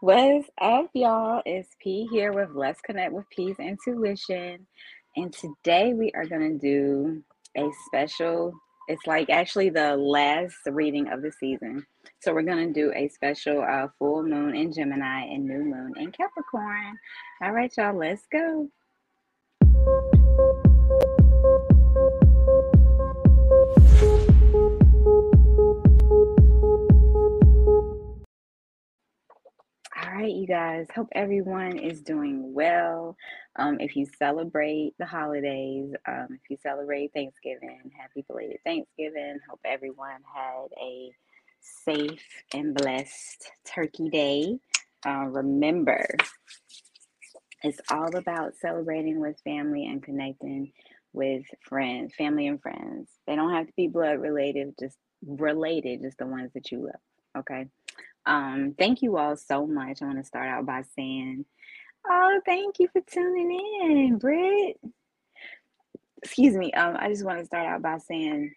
What's up, y'all? It's P here with Let's Connect with P's Intuition. And today we are going to do a special, it's like actually the last reading of the season. So we're going to do a special uh, full moon in Gemini and new moon in Capricorn. All right, y'all, let's go. Right, you guys. Hope everyone is doing well. Um, if you celebrate the holidays, um, if you celebrate Thanksgiving, happy belated Thanksgiving. Hope everyone had a safe and blessed Turkey Day. Uh, remember, it's all about celebrating with family and connecting with friends, family and friends. They don't have to be blood related, just related, just the ones that you love. Okay. Um, thank you all so much. I want to start out by saying, oh, thank you for tuning in, Britt. Excuse me. Um, I just want to start out by saying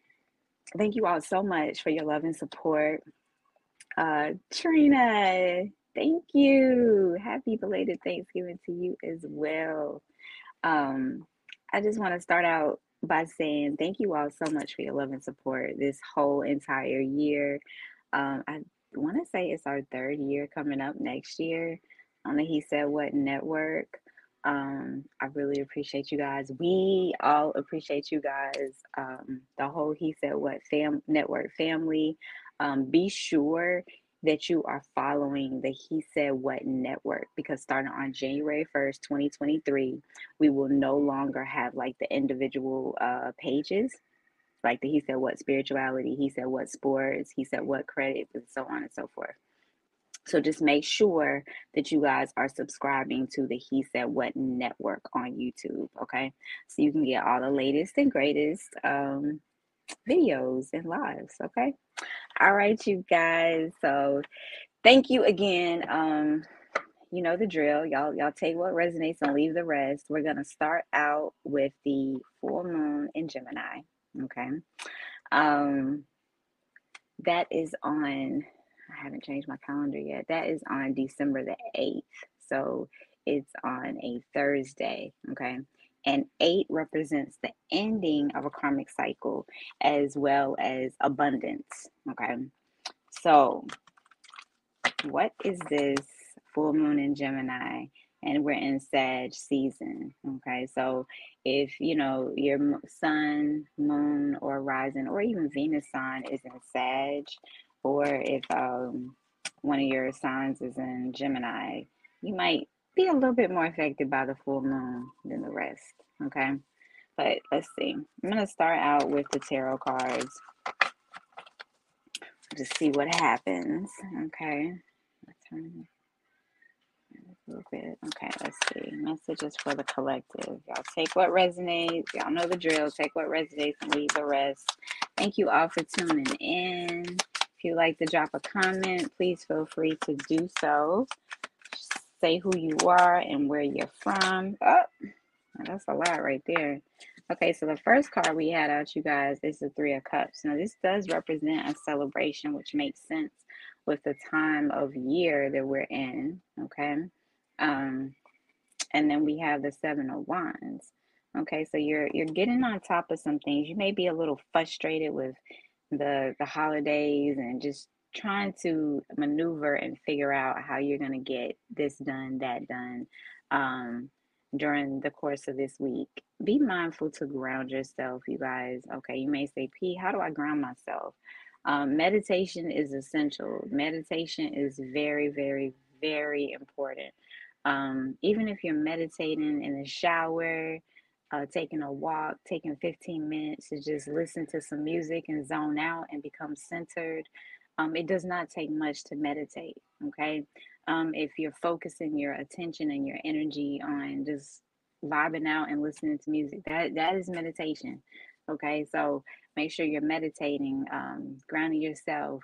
thank you all so much for your love and support. Uh, Trina, thank you. Happy belated Thanksgiving to you as well. Um, I just want to start out by saying thank you all so much for your love and support this whole entire year. Um, I want to say it's our third year coming up next year on the He Said What Network. Um, I really appreciate you guys. We all appreciate you guys. Um, the whole He Said What fam network family. Um, be sure that you are following the He Said What network because starting on January 1st, 2023, we will no longer have like the individual uh, pages like the, he said what spirituality, he said what sports, he said what credit, and so on and so forth. So just make sure that you guys are subscribing to the He Said What network on YouTube, okay? So you can get all the latest and greatest um, videos and lives, okay? All right, you guys. So thank you again. Um, you know the drill. Y'all, y'all take what resonates and leave the rest. We're gonna start out with the full moon in Gemini. Okay. Um, that is on, I haven't changed my calendar yet. That is on December the 8th. So it's on a Thursday. Okay. And eight represents the ending of a karmic cycle as well as abundance. Okay. So, what is this full moon in Gemini? And we're in Sag season. Okay, so if you know your sun, moon, or rising, or even Venus sign is in Sag, or if um, one of your signs is in Gemini, you might be a little bit more affected by the full moon than the rest. Okay, but let's see. I'm gonna start out with the tarot cards. Just see what happens. Okay. Okay, let's see. Messages for the collective. Y'all take what resonates. Y'all know the drill. Take what resonates and leave the rest. Thank you all for tuning in. If you'd like to drop a comment, please feel free to do so. Say who you are and where you're from. Oh, that's a lot right there. Okay, so the first card we had out, you guys, is the Three of Cups. Now, this does represent a celebration, which makes sense with the time of year that we're in. Okay. Um, and then we have the seven of wands. Okay, so you're you're getting on top of some things. You may be a little frustrated with the the holidays and just trying to maneuver and figure out how you're going to get this done, that done um, during the course of this week. Be mindful to ground yourself, you guys. Okay, you may say, P, how do I ground myself? Um, meditation is essential. Meditation is very, very, very important. Um, even if you're meditating in the shower, uh, taking a walk, taking 15 minutes to just listen to some music and zone out and become centered. Um, it does not take much to meditate. Okay. Um, if you're focusing your attention and your energy on just vibing out and listening to music, that that is meditation. Okay. So make sure you're meditating, um, grounding yourself,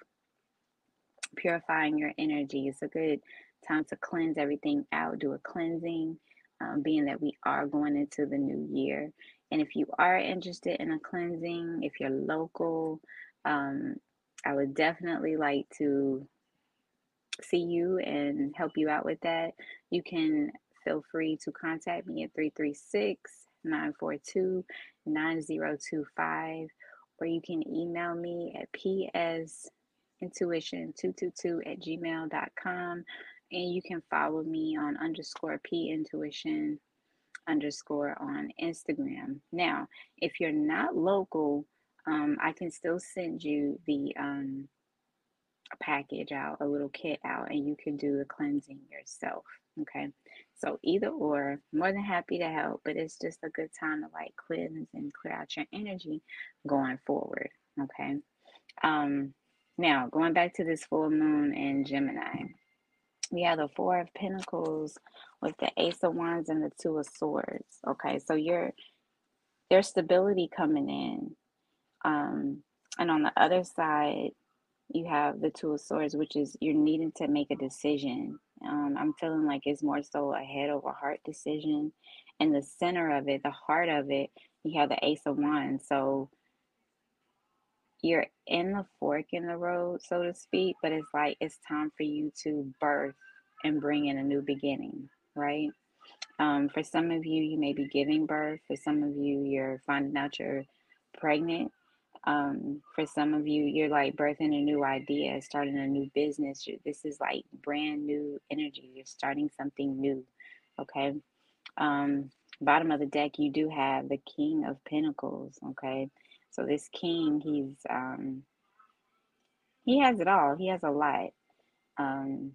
purifying your energy. It's a good time to cleanse everything out, do a cleansing, um, being that we are going into the new year. And if you are interested in a cleansing, if you're local, um, I would definitely like to see you and help you out with that, you can feel free to contact me at 336 942 9025, or you can email me at psintuition222 at gmail.com. And you can follow me on underscore p intuition underscore on Instagram. Now, if you're not local, um, I can still send you the um, package out, a little kit out, and you can do the cleansing yourself. Okay. So either or, more than happy to help, but it's just a good time to like cleanse and clear out your energy going forward. Okay. Um, now going back to this full moon in Gemini, we have the four of pentacles with the ace of wands and the two of swords. Okay, so you're there's stability coming in. Um, and on the other side, you have the two of swords, which is you're needing to make a decision. Um, I'm feeling like it's more so a head over heart decision. And the center of it, the heart of it, you have the ace of wands. So you're in the fork in the road, so to speak, but it's like it's time for you to birth and bring in a new beginning, right? Um, for some of you, you may be giving birth. For some of you, you're finding out you're pregnant. Um, for some of you, you're like birthing a new idea, starting a new business. This is like brand new energy. You're starting something new. Okay. Um, bottom of the deck, you do have the King of Pentacles. Okay. So this king, he's um, he has it all. He has a lot. Um,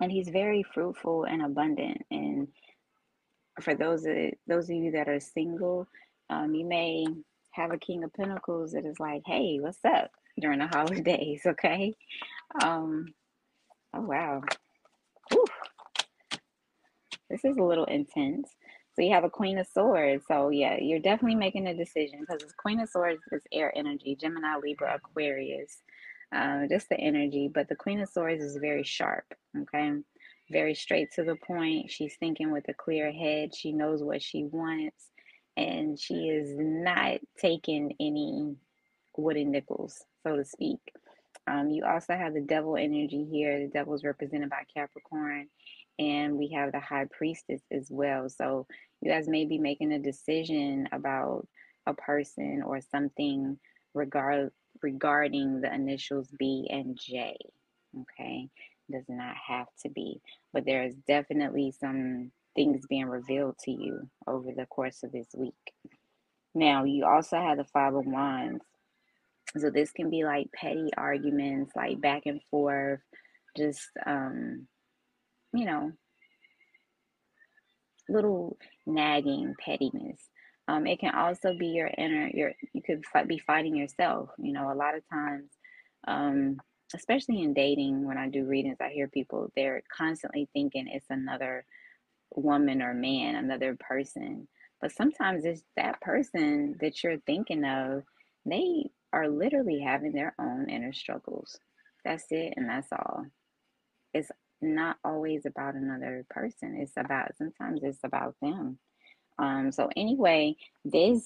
and he's very fruitful and abundant. And for those of those of you that are single, um, you may have a King of Pentacles that is like, "Hey, what's up?" during the holidays. Okay. Um, oh wow. Whew. This is a little intense. So you have a Queen of Swords. So yeah, you're definitely making a decision because this Queen of Swords is air energy, Gemini, Libra, Aquarius. Uh, just the energy. But the Queen of Swords is very sharp. Okay. Very straight to the point. She's thinking with a clear head. She knows what she wants. And she is not taking any wooden nickels, so to speak. Um, you also have the devil energy here. The devil is represented by Capricorn and we have the high priestess as well. So you guys may be making a decision about a person or something regard regarding the initials B and J. Okay, does not have to be, but there is definitely some things being revealed to you over the course of this week. Now, you also have the Five of Wands. So this can be like petty arguments, like back and forth, just um, you know, little nagging pettiness. Um, it can also be your inner, your you could be fighting yourself. You know, a lot of times, um, especially in dating, when I do readings, I hear people they're constantly thinking it's another woman or man, another person. But sometimes it's that person that you're thinking of. They are literally having their own inner struggles. That's it, and that's all. It's not always about another person. It's about sometimes it's about them. Um, so anyway, this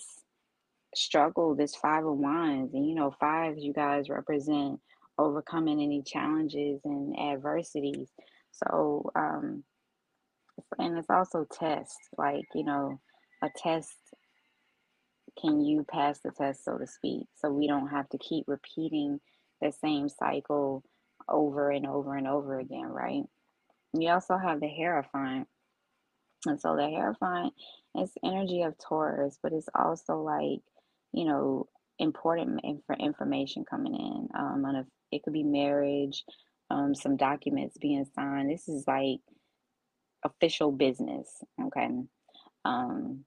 struggle, this five of wands, and you know, fives you guys represent overcoming any challenges and adversities. So um and it's also test, like, you know, a test can you pass the test, so to speak? So we don't have to keep repeating the same cycle over and over and over again, right? You also have the Hierophant. And so the Hierophant is energy of Taurus, but it's also like, you know, important inf- information coming in. Um, on a, it could be marriage, um, some documents being signed. This is like official business. Okay. Um,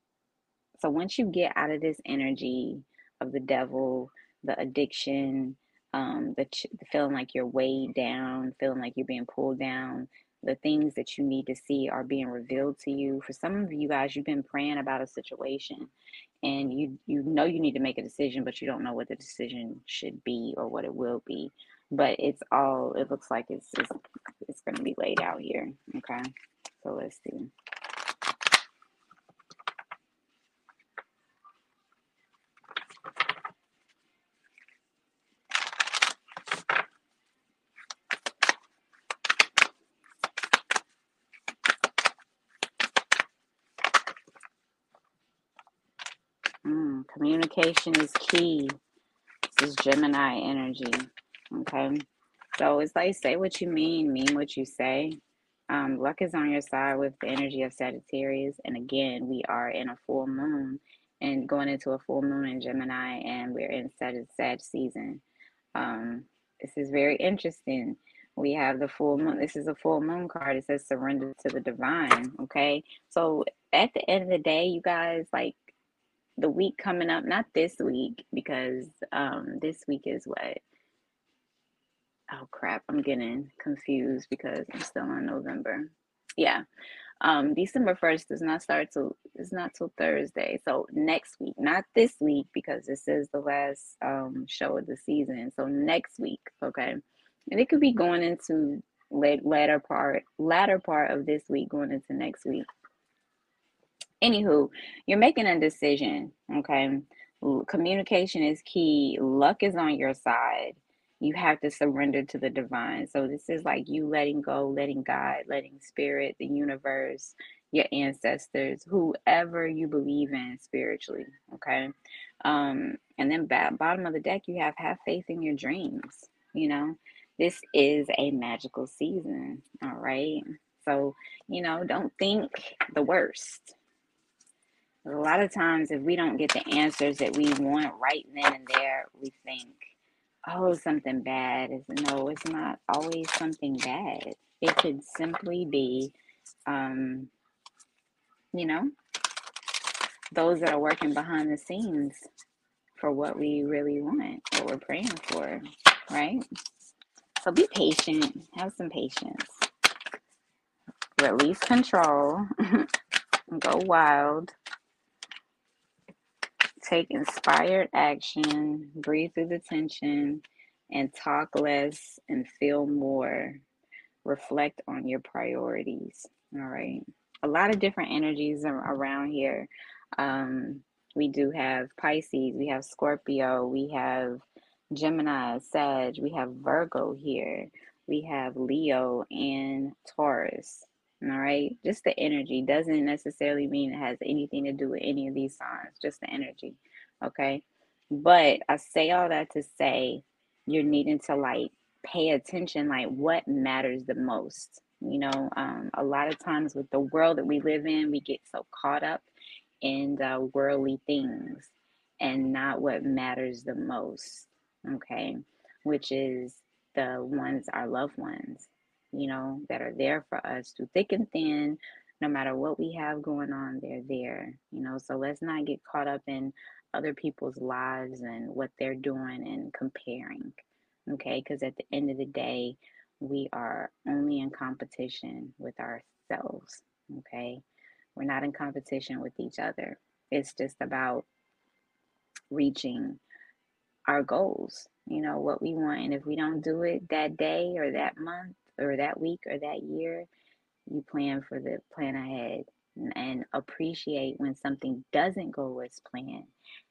so once you get out of this energy of the devil, the addiction, um, the, ch- the feeling like you're weighed down, feeling like you're being pulled down, the things that you need to see are being revealed to you. For some of you guys, you've been praying about a situation and you you know you need to make a decision, but you don't know what the decision should be or what it will be. But it's all it looks like it's it's, it's going to be laid out here. Okay, so let's see. Communication is key. This is Gemini energy. Okay. So it's like say what you mean, mean what you say. Um, luck is on your side with the energy of Sagittarius. And again, we are in a full moon and going into a full moon in Gemini, and we're in Sag, Sag season. Um, this is very interesting. We have the full moon. This is a full moon card. It says surrender to the divine. Okay. So at the end of the day, you guys, like the week coming up, not this week, because um, this week is what? Oh crap, I'm getting confused because I'm still on November. Yeah. Um, December 1st does not start till it's not till Thursday. So next week, not this week, because this is the last um show of the season. So next week, okay. And it could be going into late latter part, latter part of this week, going into next week. Anywho, you're making a decision, okay? Communication is key. Luck is on your side. You have to surrender to the divine. So this is like you letting go, letting God, letting spirit, the universe, your ancestors, whoever you believe in spiritually, okay? Um, and then bottom of the deck, you have have faith in your dreams. You know, this is a magical season, all right? So, you know, don't think the worst a lot of times, if we don't get the answers that we want right then and there, we think, oh, something bad is no, it's not always something bad. It could simply be, um, you know, those that are working behind the scenes for what we really want, what we're praying for, right? So be patient, have some patience, release control, and go wild take inspired action, breathe through the tension, and talk less and feel more. Reflect on your priorities. All right. A lot of different energies around here. Um, we do have Pisces, we have Scorpio, we have Gemini, Sag, we have Virgo here, we have Leo and Taurus. All right. Just the energy doesn't necessarily mean it has anything to do with any of these signs, just the energy. Okay. But I say all that to say you're needing to like pay attention, like what matters the most. You know, um, a lot of times with the world that we live in, we get so caught up in worldly things and not what matters the most. Okay. Which is the ones, our loved ones you know, that are there for us through thick and thin. No matter what we have going on, they're there, you know. So let's not get caught up in other people's lives and what they're doing and comparing, okay? Because at the end of the day, we are only in competition with ourselves, okay? We're not in competition with each other. It's just about reaching our goals, you know, what we want. And if we don't do it that day or that month, or that week or that year, you plan for the plan ahead and, and appreciate when something doesn't go as planned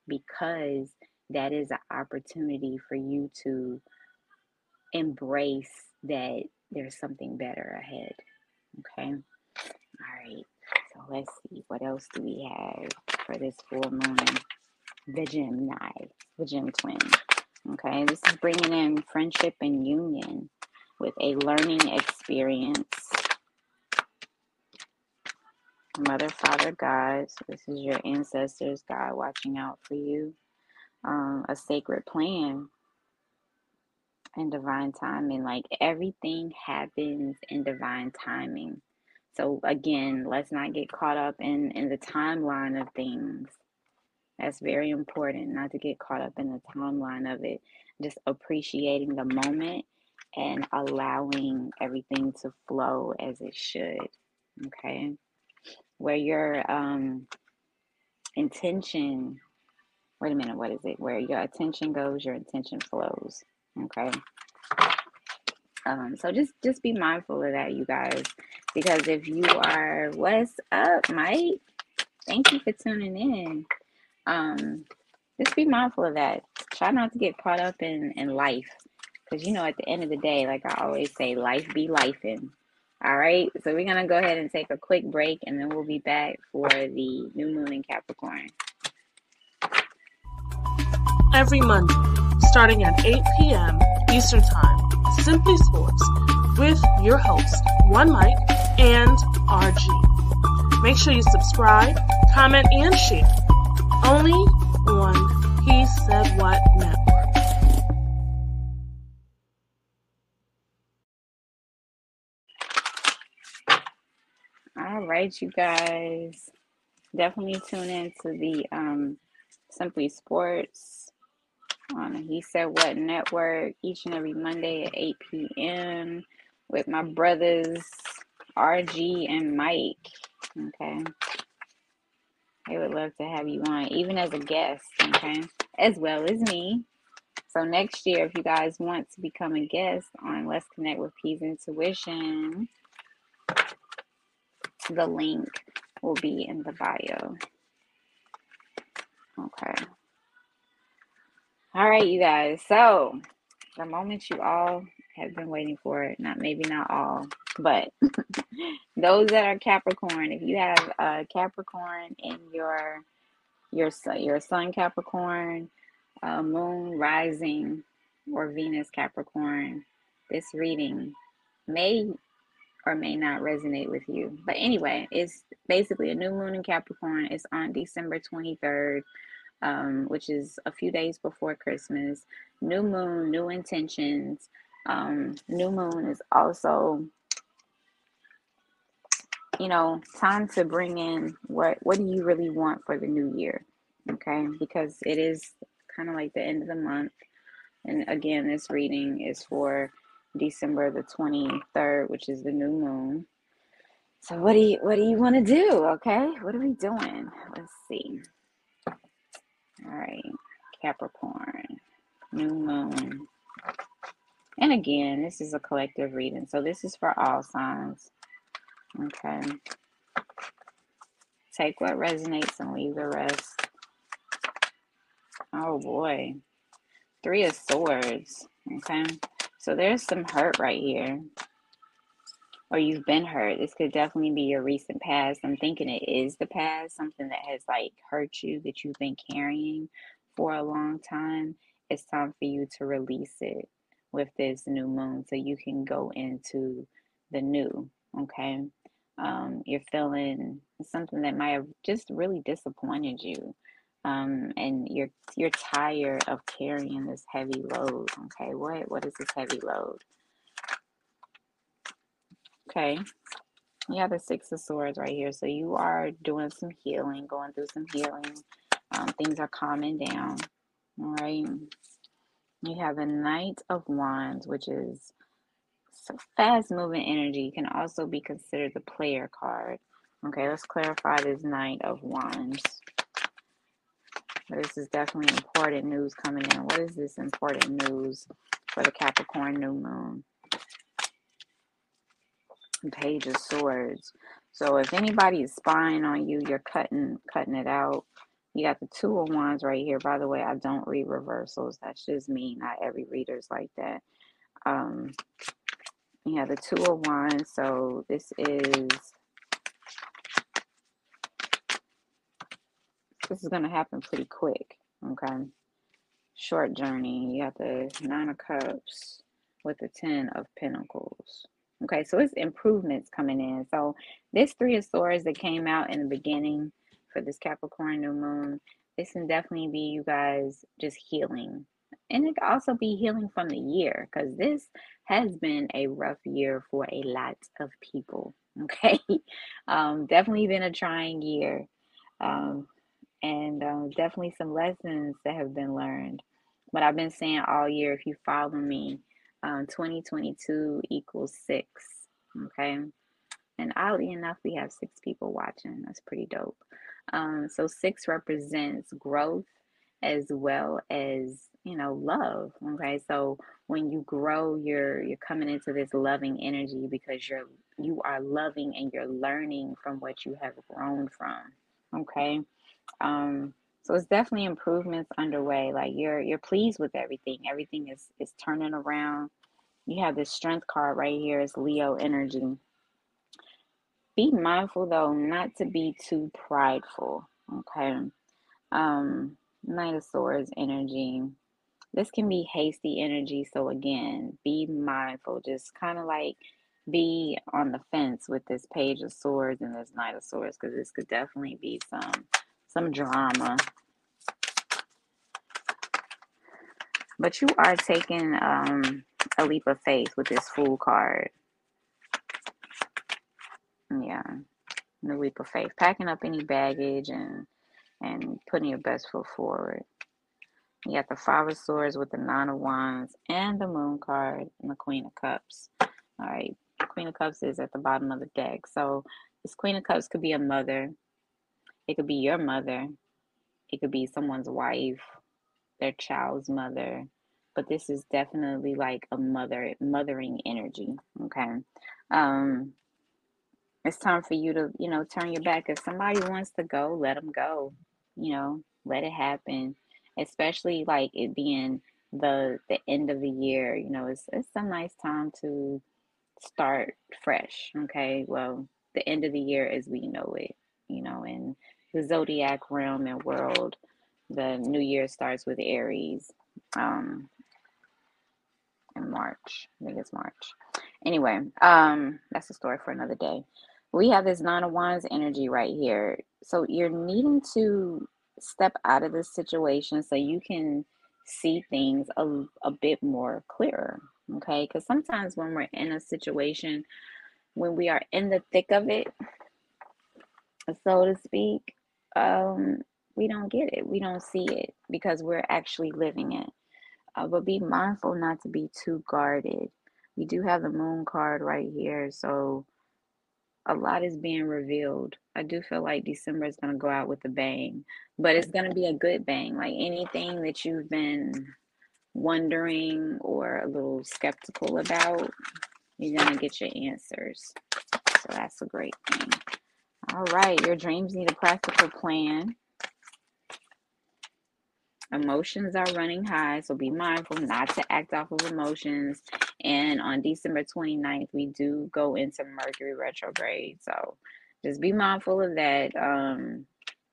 because that is an opportunity for you to embrace that there's something better ahead. Okay. All right. So let's see. What else do we have for this full moon? The Gemini, the Gem twin. Okay. This is bringing in friendship and union with a learning experience. Mother, Father, God, so this is your ancestors, God watching out for you. Um, a sacred plan and divine timing. Like everything happens in divine timing. So again, let's not get caught up in in the timeline of things. That's very important, not to get caught up in the timeline of it. Just appreciating the moment and allowing everything to flow as it should. Okay. Where your um, intention, wait a minute, what is it? Where your attention goes, your intention flows. Okay. Um, so just just be mindful of that, you guys, because if you are, what's up, Mike? Thank you for tuning in. Um, just be mindful of that. Try not to get caught up in in life because you know, at the end of the day, like I always say, life be life in. All right. So we're gonna go ahead and take a quick break and then we'll be back for the new moon in Capricorn. every Monday, starting at 8 p.m. Eastern Time. Simply Sports with your host, One Mike and RG. Make sure you subscribe, comment, and share. Only on He Said What Network. Right, you guys. Definitely tune in to the um, Simply Sports on He Said What Network each and every Monday at 8 p.m. with my brothers RG and Mike. Okay. I would love to have you on, even as a guest, okay, as well as me. So next year, if you guys want to become a guest on Let's Connect with P's Intuition, the link will be in the bio. Okay. All right, you guys. So the moment you all have been waiting for it, not maybe not all, but those that are Capricorn, if you have a Capricorn in your your your Sun Capricorn, uh, Moon rising, or Venus Capricorn, this reading may or may not resonate with you. But anyway, it's basically a new moon in Capricorn. It's on December 23rd, um, which is a few days before Christmas. New moon, new intentions. Um, new moon is also, you know, time to bring in what what do you really want for the new year, okay? Because it is kind of like the end of the month, and again, this reading is for December the 23rd, which is the new moon. So what do you what do you want to do? Okay, what are we doing? Let's see. All right, Capricorn, new moon. And again, this is a collective reading. So this is for all signs. Okay. Take what resonates and leave the rest. Oh boy. Three of Swords. Okay. So there's some hurt right here. Or you've been hurt. This could definitely be your recent past. I'm thinking it is the past, something that has like hurt you that you've been carrying for a long time. It's time for you to release it with this new moon so you can go into the new. Okay. Um, you're feeling something that might have just really disappointed you um, and you're you're tired of carrying this heavy load. Okay, what what is this heavy load? Okay, you have the Six of Swords right here, so you are doing some healing, going through some healing. Um, things are calming down. All right. You have the Knight of Wands, which is so fast moving energy. Can also be considered the player card. Okay, let's clarify this Knight of Wands. This is definitely important news coming in. What is this important news for the Capricorn new moon? Page of Swords. So if anybody is spying on you, you're cutting cutting it out. You got the two of wands right here. By the way, I don't read reversals. That's just me. Not every reader's like that. Um, yeah, the two of wands. So this is this is going to happen pretty quick. Okay. Short journey. You got the Nine of Cups with the Ten of Pentacles. Okay, so it's improvements coming in. So this Three of Swords that came out in the beginning for this Capricorn new moon, this can definitely be you guys just healing. And it can also be healing from the year because this has been a rough year for a lot of people. Okay, um, definitely been a trying year. Um, and um, definitely some lessons that have been learned. But I've been saying all year, if you follow me, um, 2022 equals six. Okay. And oddly enough, we have six people watching. That's pretty dope. Um, so six represents growth as well as you know love. Okay. So when you grow, you're you're coming into this loving energy because you're you are loving and you're learning from what you have grown from. Okay. Um, so it's definitely improvements underway. Like you're you're pleased with everything. Everything is is turning around. You have this strength card right here. It's Leo energy. Be mindful though, not to be too prideful. Okay. Um, Knight of Swords energy. This can be hasty energy. So, again, be mindful. Just kind of like be on the fence with this Page of Swords and this Knight of Swords because this could definitely be some some drama. But you are taking um, a leap of faith with this Fool card. Yeah, the leap of faith. Packing up any baggage and and putting your best foot forward. You got the Five of Swords with the Nine of Wands and the Moon card and the Queen of Cups. All right, Queen of Cups is at the bottom of the deck. So this Queen of Cups could be a mother. It could be your mother. It could be someone's wife, their child's mother. But this is definitely like a mother, mothering energy. Okay. Um, it's time for you to, you know, turn your back. If somebody wants to go, let them go. You know, let it happen. Especially like it being the the end of the year. You know, it's it's a nice time to start fresh. Okay. Well, the end of the year as we know it, you know, in the zodiac realm and world, the new year starts with Aries. Um in March. I think it's March. Anyway, um, that's a story for another day. We have this nine of wands energy right here. So you're needing to step out of this situation so you can see things a, a bit more clearer. Okay. Because sometimes when we're in a situation, when we are in the thick of it, so to speak, um, we don't get it. We don't see it because we're actually living it. Uh, but be mindful not to be too guarded. We do have the moon card right here. So a lot is being revealed. I do feel like December is going to go out with a bang, but it's going to be a good bang. Like anything that you've been wondering or a little skeptical about, you're going to get your answers. So that's a great thing. All right, your dreams need a practical plan. Emotions are running high, so be mindful not to act off of emotions. And on December 29th, we do go into Mercury retrograde. So just be mindful of that. Um,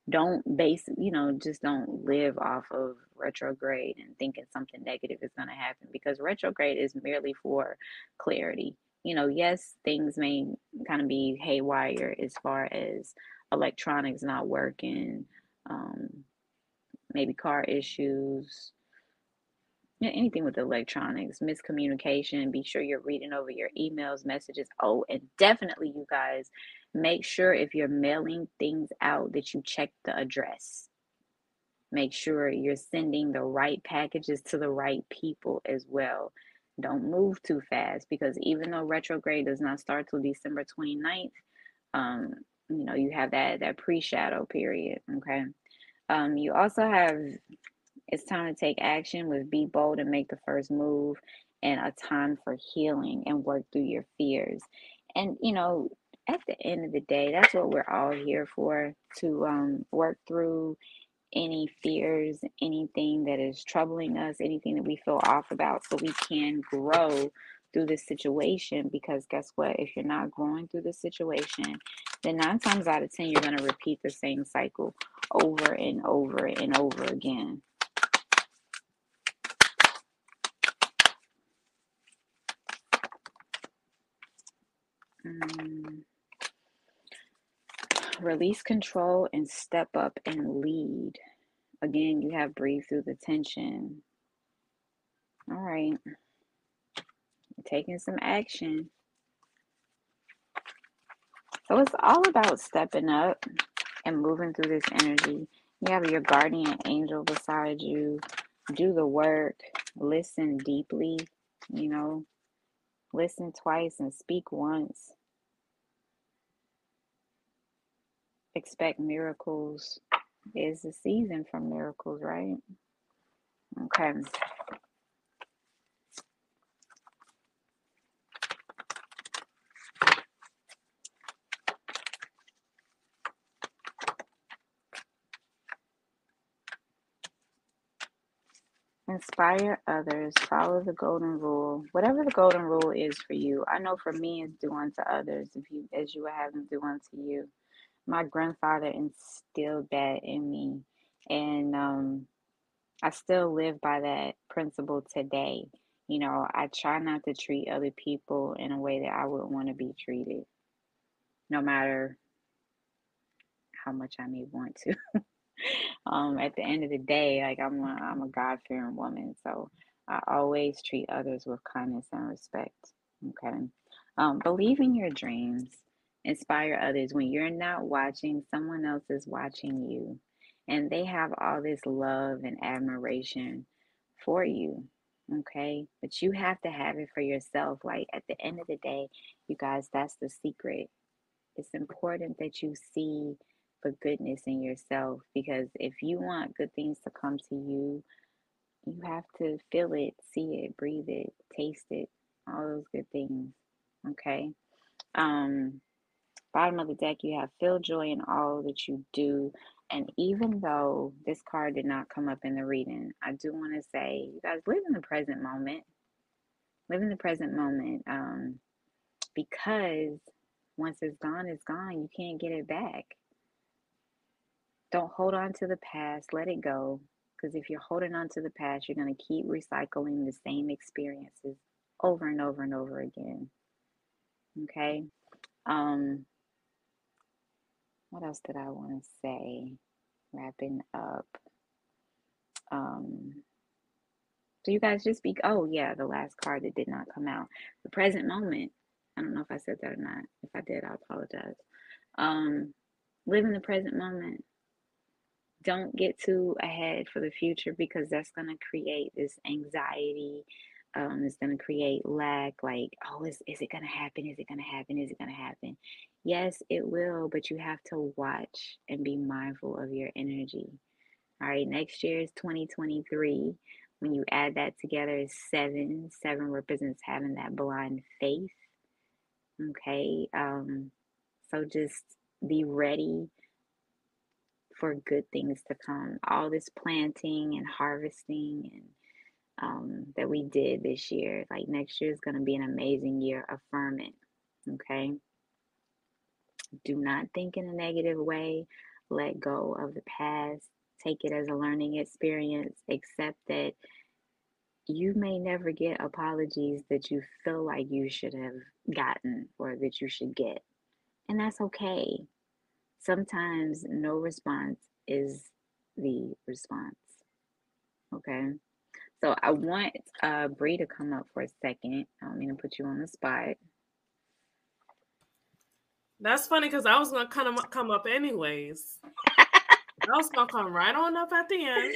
don't base, you know, just don't live off of retrograde and thinking something negative is going to happen because retrograde is merely for clarity. You know, yes, things may kind of be haywire as far as electronics not working, um, maybe car issues, anything with electronics, miscommunication. Be sure you're reading over your emails, messages. Oh, and definitely, you guys, make sure if you're mailing things out that you check the address. Make sure you're sending the right packages to the right people as well. Don't move too fast because even though retrograde does not start till December 29th, um, you know, you have that that pre-shadow period. Okay. Um, you also have it's time to take action with be bold and make the first move and a time for healing and work through your fears. And you know, at the end of the day, that's what we're all here for to um, work through any fears, anything that is troubling us, anything that we feel off about, so we can grow through this situation. Because guess what? If you're not growing through the situation, then nine times out of 10, you're going to repeat the same cycle over and over and over again. Mm. Release control and step up and lead. Again, you have breathe through the tension. All right. Taking some action. So it's all about stepping up and moving through this energy. You have your guardian angel beside you. Do the work. Listen deeply. You know, listen twice and speak once. Expect miracles. Is the season for miracles, right? Okay. Inspire others. Follow the golden rule. Whatever the golden rule is for you. I know for me it's do unto others if you as you would have them do unto you. My grandfather instilled that in me. And um, I still live by that principle today. You know, I try not to treat other people in a way that I would want to be treated, no matter how much I may want to. um, at the end of the day, like I'm a, I'm a God fearing woman, so I always treat others with kindness and respect. Okay. Um, believe in your dreams, inspire others. When you're not watching, someone else is watching you, and they have all this love and admiration for you. Okay. But you have to have it for yourself. Like at the end of the day, you guys, that's the secret. It's important that you see the goodness in yourself because if you want good things to come to you, you have to feel it, see it, breathe it, taste it, all those good things. Okay. Um, bottom of the deck, you have feel joy in all that you do. And even though this card did not come up in the reading, I do want to say, you guys live in the present moment. Live in the present moment. Um, because once it's gone, it's gone. You can't get it back. Don't hold on to the past. Let it go. Because if you're holding on to the past, you're going to keep recycling the same experiences over and over and over again. Okay. Um, what else did I want to say? Wrapping up. Um, so you guys just speak. Oh yeah, the last card that did not come out. The present moment. I don't know if I said that or not. If I did, I apologize. Um, live in the present moment don't get too ahead for the future because that's going to create this anxiety. Um, it's going to create lack like, oh, is, is it going to happen? Is it going to happen? Is it going to happen? Yes, it will, but you have to watch and be mindful of your energy. All right, next year is 2023. When you add that together, is seven. Seven represents having that blind faith. Okay, um, so just be ready for good things to come. All this planting and harvesting and um, that we did this year, like next year is going to be an amazing year. Affirm it. Okay. Do not think in a negative way. Let go of the past. Take it as a learning experience. Accept that you may never get apologies that you feel like you should have gotten or that you should get. And that's okay sometimes no response is the response. Okay. So I want uh Bree to come up for a second. I don't mean to put you on the spot. That's funny because I was gonna kind of come up anyways. I was gonna come right on up at the end.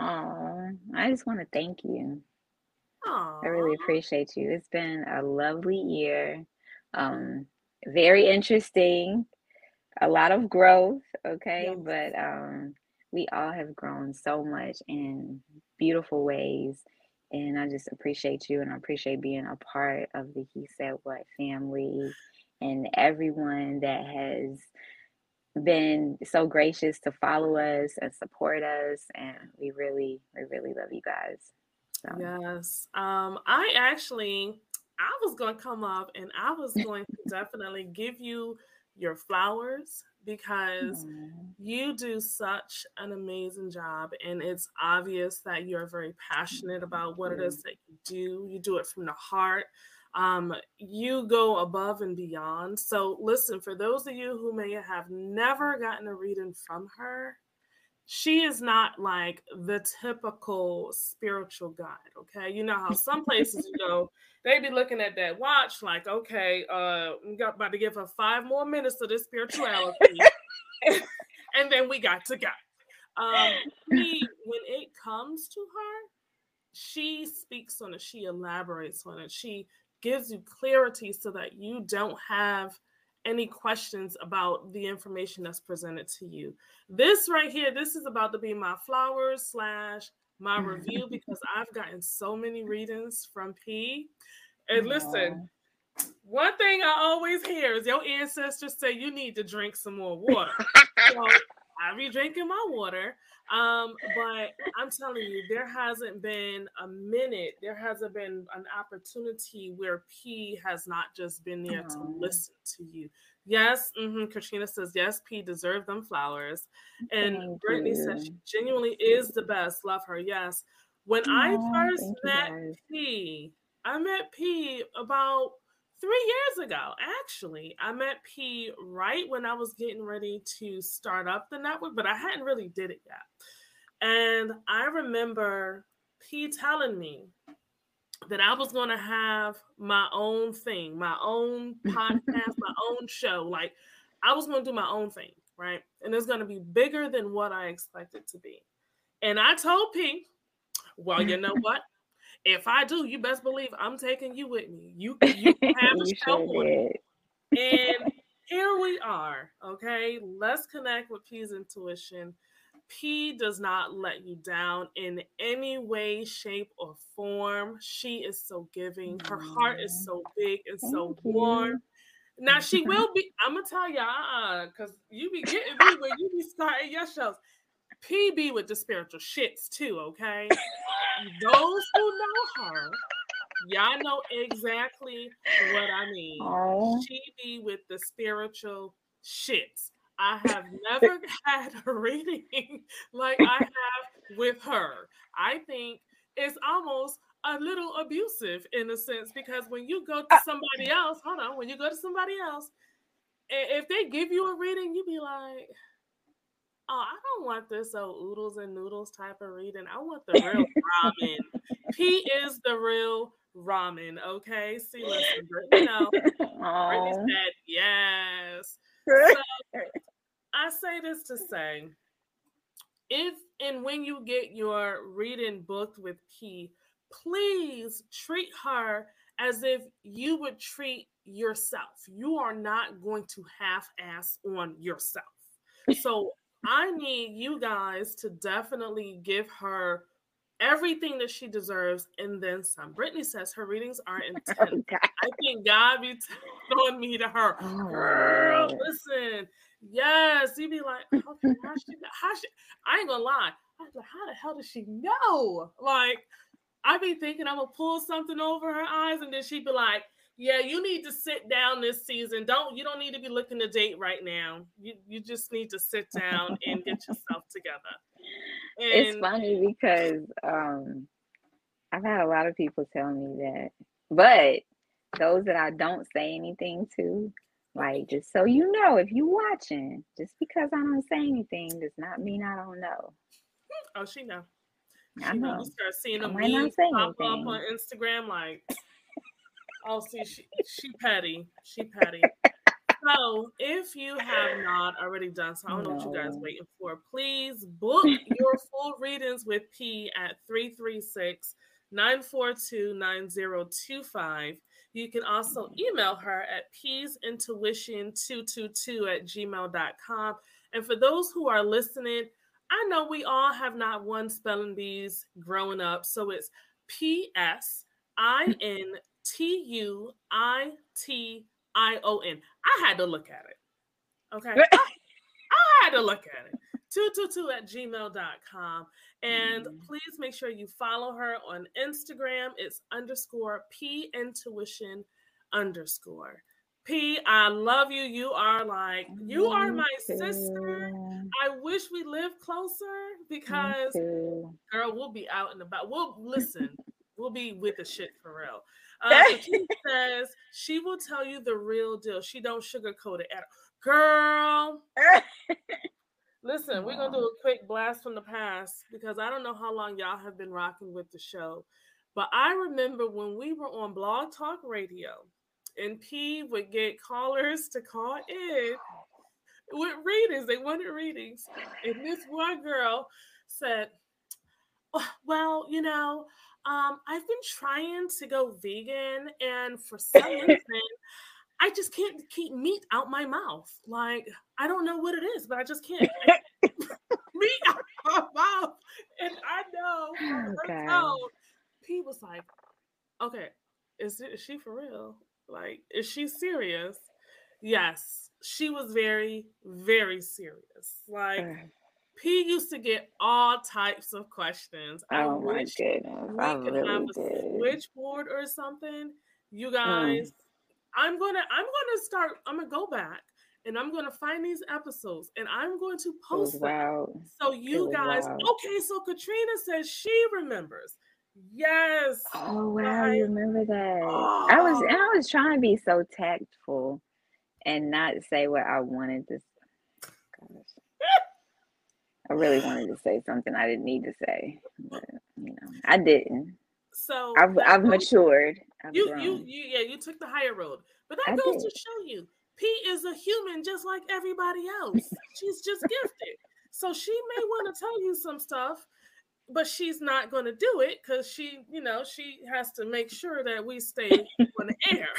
Oh, I just want to thank you. Aww. I really appreciate you. It's been a lovely year. Um, very interesting a lot of growth, okay? But um we all have grown so much in beautiful ways. And I just appreciate you and I appreciate being a part of the He Said What family and everyone that has been so gracious to follow us and support us. And we really, we really love you guys. So. Yes. Um, I actually I was gonna come up and I was going to definitely give you your flowers because mm. you do such an amazing job and it's obvious that you're very passionate about what it is that you do. You do it from the heart. Um, you go above and beyond. So listen for those of you who may have never gotten a reading from her she is not like the typical spiritual guide okay? You know how some places you go they be looking at that watch like okay uh we got about to give her five more minutes of this spirituality and then we got to go. Um when it comes to her she speaks on it she elaborates on it she gives you clarity so that you don't have any questions about the information that's presented to you. This right here, this is about to be my flowers slash my review because I've gotten so many readings from P. And listen, one thing I always hear is your ancestors say you need to drink some more water. so I be drinking my water. Um, but I'm telling you, there hasn't been a minute, there hasn't been an opportunity where P has not just been there to listen to you. Yes, mm-hmm, Katrina says, yes, P deserved them flowers. And Thank Brittany you. says she genuinely is the best. Love her. Yes. When oh, I first met P, I met P about three years ago, actually. I met P right when I was getting ready to start up the network, but I hadn't really did it yet. And I remember P telling me that I was going to have my own thing, my own podcast, my own show. Like I was going to do my own thing, right? And it's going to be bigger than what I expected to be. And I told P, well, you know what? If I do, you best believe I'm taking you with me. You, you have a show sure And here we are. Okay. Let's connect with P's intuition. P does not let you down in any way, shape, or form. She is so giving. Her heart is so big and Thank so warm. Now she will be. I'm gonna tell y'all, because uh, you be getting me when you be starting your shows. PB with the spiritual shits too, okay? Those who know her, y'all know exactly what I mean. Aww. She be with the spiritual shits. I have never had a reading like I have with her. I think it's almost a little abusive in a sense because when you go to uh, somebody else, hold on, when you go to somebody else, if they give you a reading, you be like, oh, I don't want this old oodles and noodles type of reading. I want the real ramen. P is the real ramen. Okay. See, listen, you know, Brittany said yes. So, I say this to say, if and when you get your reading booked with P, please treat her as if you would treat yourself. You are not going to half ass on yourself. So I need you guys to definitely give her everything that she deserves and then some. Brittany says her readings are intense. I think God be telling me to her, oh. girl, listen. Yes, you'd be like, okay, how she, how she, I ain't gonna lie. I was like, how the hell does she know? Like, I be thinking I'm gonna pull something over her eyes, and then she'd be like, yeah, you need to sit down this season. Don't you don't need to be looking to date right now. You you just need to sit down and get yourself together. And it's funny because um I've had a lot of people tell me that, but those that I don't say anything to, like just so you know, if you watching, just because I don't say anything does not mean I don't know. Oh, she know. She I know. You start seeing them memes pop up on Instagram, like Oh, see, she, she petty. She petty. so if you have not already done so, I don't know what you guys waiting for. Please book your full readings with P at 336 942 9025. You can also email her at psintuition222 at gmail.com. And for those who are listening, I know we all have not won spelling bees growing up. So it's P S I N T U I T I O N. I had to look at it. Okay. I, I, had to look at it. 222 at gmail.com. And mm. please make sure you follow her on Instagram. It's underscore P intuition underscore. P, I love you. You are like, you are my sister. I wish we lived closer because, girl, we'll be out and about. We'll listen, we'll be with the shit for real. Uh, she says she will tell you the real deal. She don't sugarcoat it at all. Girl. Listen, we're gonna do a quick blast from the past because I don't know how long y'all have been rocking with the show, but I remember when we were on Blog Talk Radio, and P would get callers to call in with readings. They wanted readings, and this one girl said, oh, "Well, you know, um, I've been trying to go vegan, and for some reason, I just can't keep meat out my mouth. Like I don't know what it is, but I just can't meat out my mouth. And I know okay. her P was like, "Okay, is, it, is she for real? Like, is she serious?" Yes. she was very, very serious. Like P used to get all types of questions. Oh my goodness. We I could really have a did. switchboard or something. You Mm. guys, I'm gonna I'm gonna start, I'm gonna go back and I'm gonna find these episodes and I'm going to post them. So you guys, wild. okay, so Katrina says she remembers. Yes. Oh wow, Right. you remember that? I was Oh. and I was trying to be so tactful and not say what I wanted to gosh. I really wanted to say something I didn't need to say, but you know, I didn't. So I've I've matured. I've you, you you yeah, you took the higher road. But that I goes to show you P is a human just like everybody else. She's just gifted. So she may want to tell you some stuff, but she's not going to do it because she, you know, she has to make sure that we stay on the air.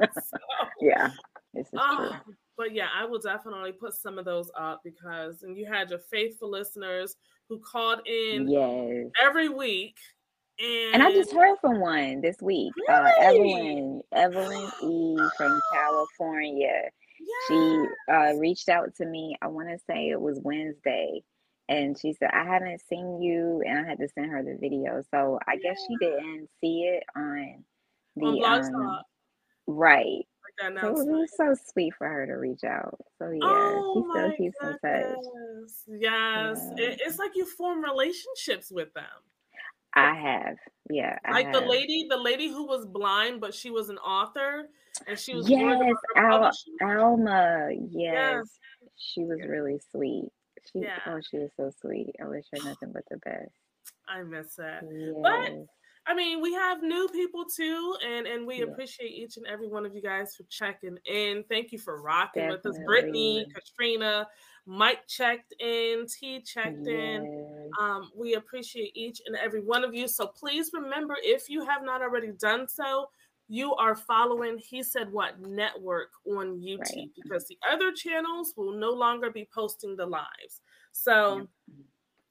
So, yeah, this is true. Ah, but yeah, I will definitely put some of those up because, and you had your faithful listeners who called in Yes. every week. And, And I just heard from one this week. Uh, Evelyn, Evelyn E from California. She uh, reached out to me. I want to say it was Wednesday, and she said I haven't seen you, and I had to send her the video. So I guess she didn't see it on the on Blog um, right. That So it was, it so sweet for her to reach out. So yeah, Oh she still keeps in touch. Yes. Yeah. It- it's like you form relationships with them. I have, yeah, I Like the lady, the lady who was blind, but she was an author and she was Yes, Al- Alma. Yes, Yes. she was really sweet. She, Yeah. oh, she was so sweet. I wish her nothing but the best. I miss that. Yes. I mean, we have new people too, and and we Yeah. appreciate each and every one of you guys for checking in. Thank you for rocking with us, Brittany, Katrina, Mike checked in, T checked in. Um, we appreciate each and every one of you. So please remember, if you have not already done so, you are following He Said What Network on YouTube Right. because the other channels will no longer be posting the lives. So, Yep.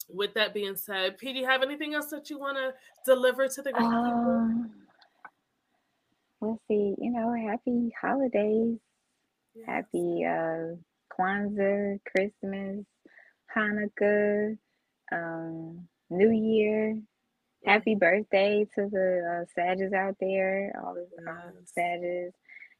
With that being said, P, do you have anything else that you want to deliver to the great? Um, let's see. You know, happy holidays. Yes. Happy uh, Kwanzaa, Christmas, Hanukkah, um, New Year. Happy birthday to the uh, Sages out there, all the um, Yes. Sages.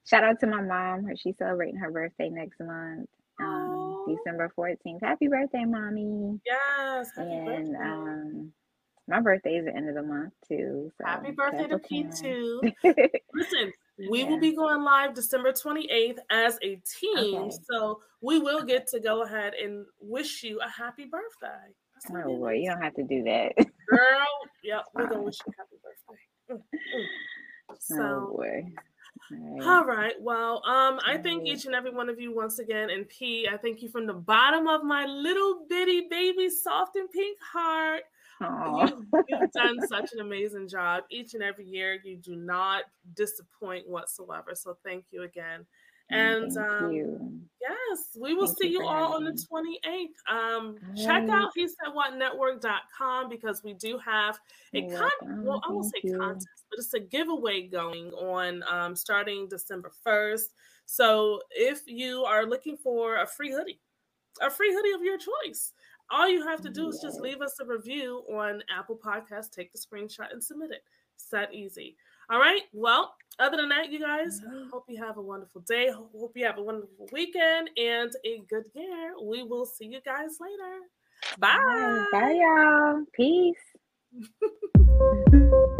Shout out to my mom. She's celebrating her birthday next month, um. December 14th. Happy birthday, mommy. Yes. Happy And birthday. um, my birthday is the end of the month, too. So Happy birthday to P too. Listen, we will be going live December 28th as a team. Okay. So we will get to go ahead and wish you a happy birthday. Oh boy, you don't have to do that. Girl, yep, we're gonna wish you a happy birthday. Mm, mm. oh So boy. All right. all right. Well, um, I thank each and every one of you once again. And P, I thank you from the bottom of my little bitty baby soft and pink heart. Aw. You, you've done such an amazing job each and every year. You do not disappoint whatsoever. So thank you again. And um, yes, we will Thank see you you all on the 28th. Um, All check out he said what network.com because we do have a con well, I won't say you. contest, but it's a giveaway going on um, starting December 1st. So if you are looking for a free hoodie, a free hoodie of your choice, all you have to do is just leave us a review on Apple Podcast, take the screenshot and submit it. It's that easy. All right. Well, other than that, you guys, hope you have a wonderful day. Hope you have a wonderful weekend and a good year. We will see you guys later. Bye. Bye, y'all. Peace.